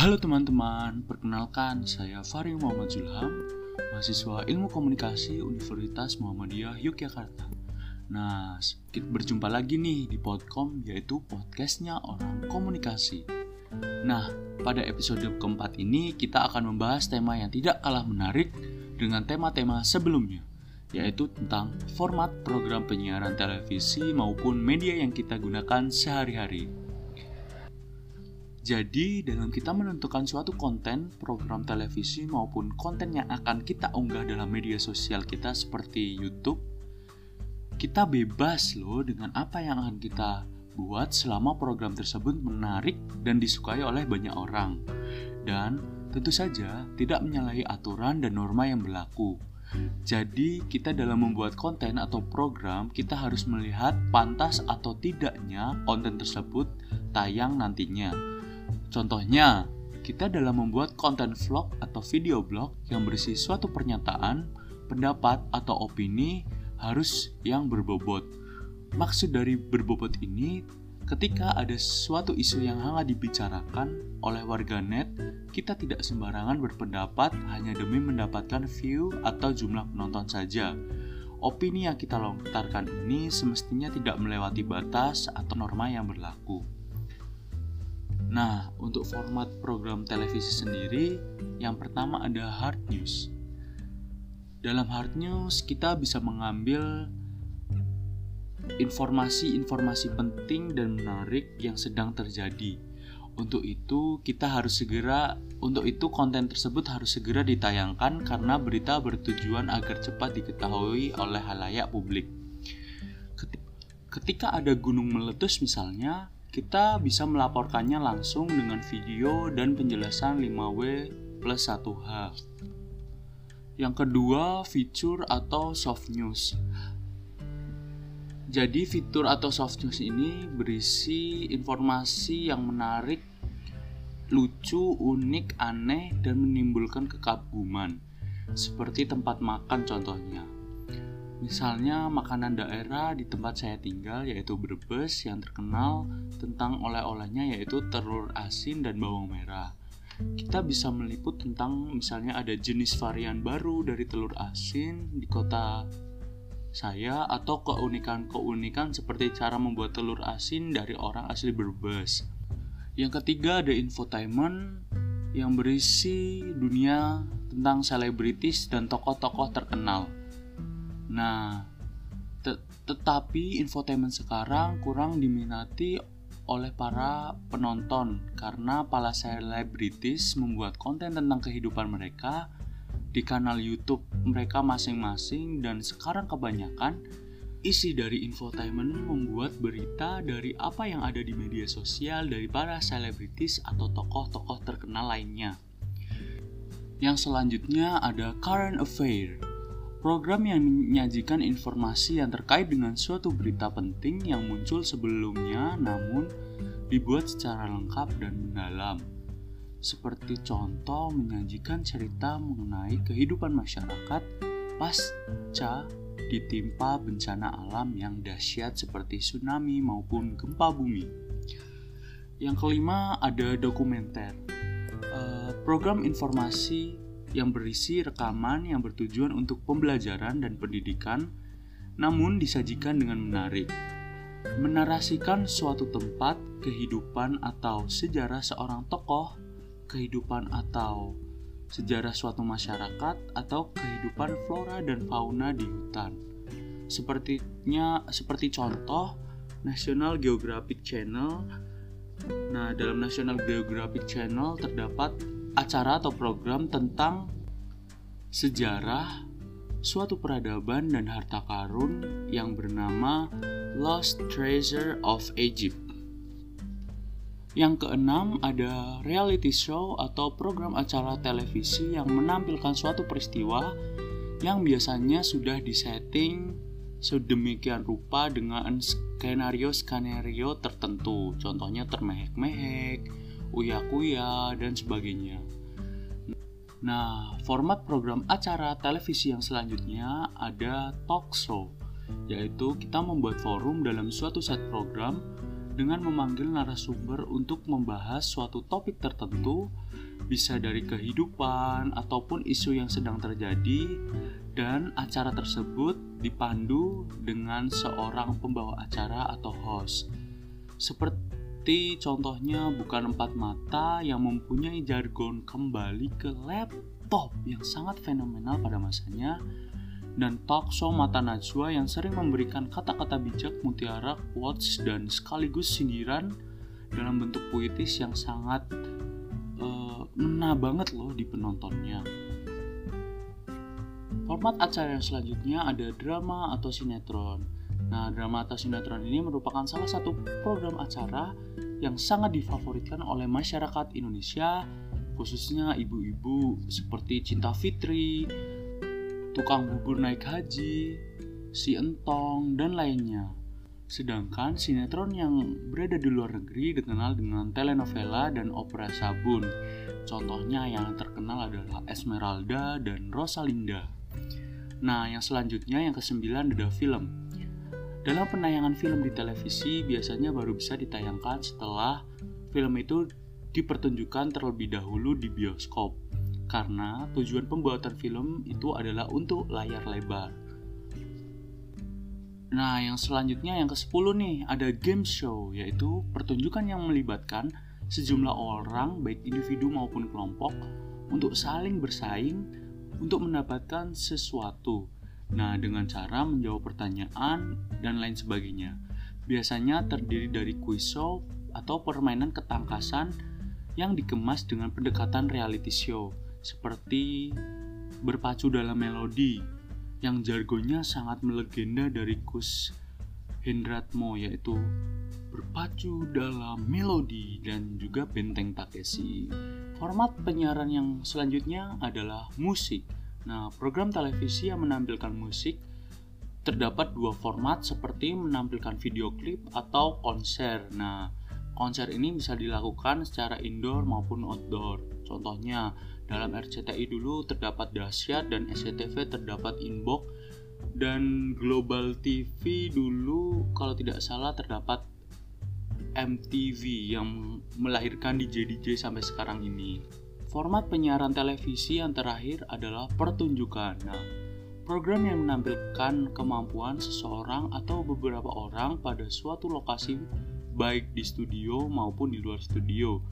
Halo teman-teman, perkenalkan saya Fari Muhammad Zulham, mahasiswa Ilmu Komunikasi Universitas Muhammadiyah Yogyakarta. Nah, kita berjumpa lagi nih di Podcom, yaitu podcastnya orang komunikasi. Nah, pada episode keempat ini kita akan membahas tema yang tidak kalah menarik dengan tema-tema sebelumnya, yaitu tentang format program penyiaran televisi maupun media yang kita gunakan sehari-hari. Jadi, dalam kita menentukan suatu konten, program televisi maupun konten yang akan kita unggah dalam media sosial kita seperti YouTube, kita bebas loh dengan apa yang akan kita buat selama program tersebut menarik dan disukai oleh banyak orang. Dan tentu saja tidak menyalahi aturan dan norma yang berlaku. Jadi, kita dalam membuat konten atau program, kita harus melihat pantas atau tidaknya konten tersebut tayang nantinya Contohnya, kita dalam membuat konten vlog atau video blog yang berisi suatu pernyataan, pendapat, atau opini harus yang berbobot. Maksud dari berbobot ini, ketika ada suatu isu yang hangat dibicarakan oleh warganet, kita tidak sembarangan berpendapat hanya demi mendapatkan view atau jumlah penonton saja. Opini yang kita lontarkan ini semestinya tidak melewati batas atau norma yang berlaku. Nah, untuk format program televisi sendiri, yang pertama ada hard news. Dalam hard news, kita bisa mengambil informasi-informasi penting dan menarik yang sedang terjadi. Untuk itu, kita harus segera untuk itu konten tersebut harus segera ditayangkan karena berita bertujuan agar cepat diketahui oleh halayak publik. Ketika ada gunung meletus misalnya, kita bisa melaporkannya langsung dengan video dan penjelasan 5W plus 1H. Yang kedua, fitur atau soft news. Jadi fitur atau soft news ini berisi informasi yang menarik, lucu, unik, aneh, dan menimbulkan kekaguman. Seperti tempat makan contohnya. Misalnya makanan daerah di tempat saya tinggal yaitu Brebes yang terkenal tentang oleh-olehnya yaitu telur asin dan bawang merah. Kita bisa meliput tentang misalnya ada jenis varian baru dari telur asin di kota saya atau keunikan-keunikan seperti cara membuat telur asin dari orang asli Brebes. Yang ketiga ada infotainment yang berisi dunia tentang selebritis dan tokoh-tokoh terkenal. Nah, te tetapi infotainment sekarang kurang diminati oleh para penonton karena para selebritis membuat konten tentang kehidupan mereka di kanal YouTube mereka masing-masing dan sekarang kebanyakan isi dari infotainment membuat berita dari apa yang ada di media sosial dari para selebritis atau tokoh-tokoh terkenal lainnya. Yang selanjutnya ada current affair Program yang menyajikan informasi yang terkait dengan suatu berita penting yang muncul sebelumnya namun dibuat secara lengkap dan mendalam. Seperti contoh menyajikan cerita mengenai kehidupan masyarakat pasca ditimpa bencana alam yang dahsyat seperti tsunami maupun gempa bumi. Yang kelima ada dokumenter. Eh, program informasi yang berisi rekaman yang bertujuan untuk pembelajaran dan pendidikan, namun disajikan dengan menarik. Menarasikan suatu tempat, kehidupan atau sejarah seorang tokoh, kehidupan atau sejarah suatu masyarakat, atau kehidupan flora dan fauna di hutan. Sepertinya seperti contoh National Geographic Channel. Nah, dalam National Geographic Channel terdapat acara atau program tentang sejarah suatu peradaban dan harta karun yang bernama Lost Treasure of Egypt. Yang keenam ada reality show atau program acara televisi yang menampilkan suatu peristiwa yang biasanya sudah disetting sedemikian rupa dengan skenario-skenario tertentu. Contohnya termehek-mehek, uya-kuya, dan sebagainya. Nah, format program acara televisi yang selanjutnya ada talk show, yaitu kita membuat forum dalam suatu set program dengan memanggil narasumber untuk membahas suatu topik tertentu bisa dari kehidupan ataupun isu yang sedang terjadi dan acara tersebut dipandu dengan seorang pembawa acara atau host. Seperti contohnya bukan empat mata yang mempunyai jargon kembali ke laptop yang sangat fenomenal pada masanya dan talk show Mata Najwa yang sering memberikan kata-kata bijak, mutiara, quotes, dan sekaligus sindiran dalam bentuk puitis yang sangat ngena banget loh di penontonnya. Format acara yang selanjutnya ada drama atau sinetron. Nah, drama atau sinetron ini merupakan salah satu program acara yang sangat difavoritkan oleh masyarakat Indonesia, khususnya ibu-ibu seperti Cinta Fitri, Tukang Bubur Naik Haji, Si Entong, dan lainnya. Sedangkan sinetron yang berada di luar negeri dikenal dengan telenovela dan opera sabun. Contohnya yang terkenal adalah Esmeralda dan Rosalinda. Nah, yang selanjutnya yang kesembilan adalah film. Dalam penayangan film di televisi biasanya baru bisa ditayangkan setelah film itu dipertunjukkan terlebih dahulu di bioskop. Karena tujuan pembuatan film itu adalah untuk layar lebar. Nah, yang selanjutnya yang ke-10 nih, ada game show, yaitu pertunjukan yang melibatkan sejumlah orang, baik individu maupun kelompok, untuk saling bersaing untuk mendapatkan sesuatu. Nah, dengan cara menjawab pertanyaan dan lain sebagainya. Biasanya terdiri dari quiz show atau permainan ketangkasan yang dikemas dengan pendekatan reality show, seperti berpacu dalam melodi, yang jargonnya sangat melegenda dari Kus Hendratmo yaitu berpacu dalam melodi dan juga benteng Takeshi. Format penyiaran yang selanjutnya adalah musik. Nah, program televisi yang menampilkan musik terdapat dua format seperti menampilkan video klip atau konser. Nah, konser ini bisa dilakukan secara indoor maupun outdoor. Contohnya, dalam RCTI dulu terdapat Dahsyat dan SCTV terdapat Inbox dan Global TV dulu kalau tidak salah terdapat MTV yang melahirkan DJ-DJ sampai sekarang ini. Format penyiaran televisi yang terakhir adalah pertunjukan. Nah, program yang menampilkan kemampuan seseorang atau beberapa orang pada suatu lokasi baik di studio maupun di luar studio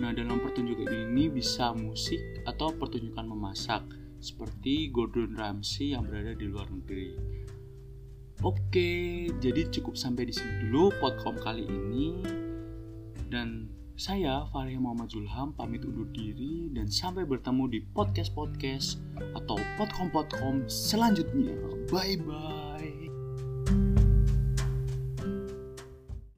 Nah, dalam pertunjukan ini bisa musik atau pertunjukan memasak seperti Gordon Ramsay yang berada di luar negeri. Oke, jadi cukup sampai di sini dulu podcast kali ini. Dan saya Fahri Muhammad Zulham pamit undur diri dan sampai bertemu di podcast-podcast atau podcast-podcast selanjutnya. Bye bye.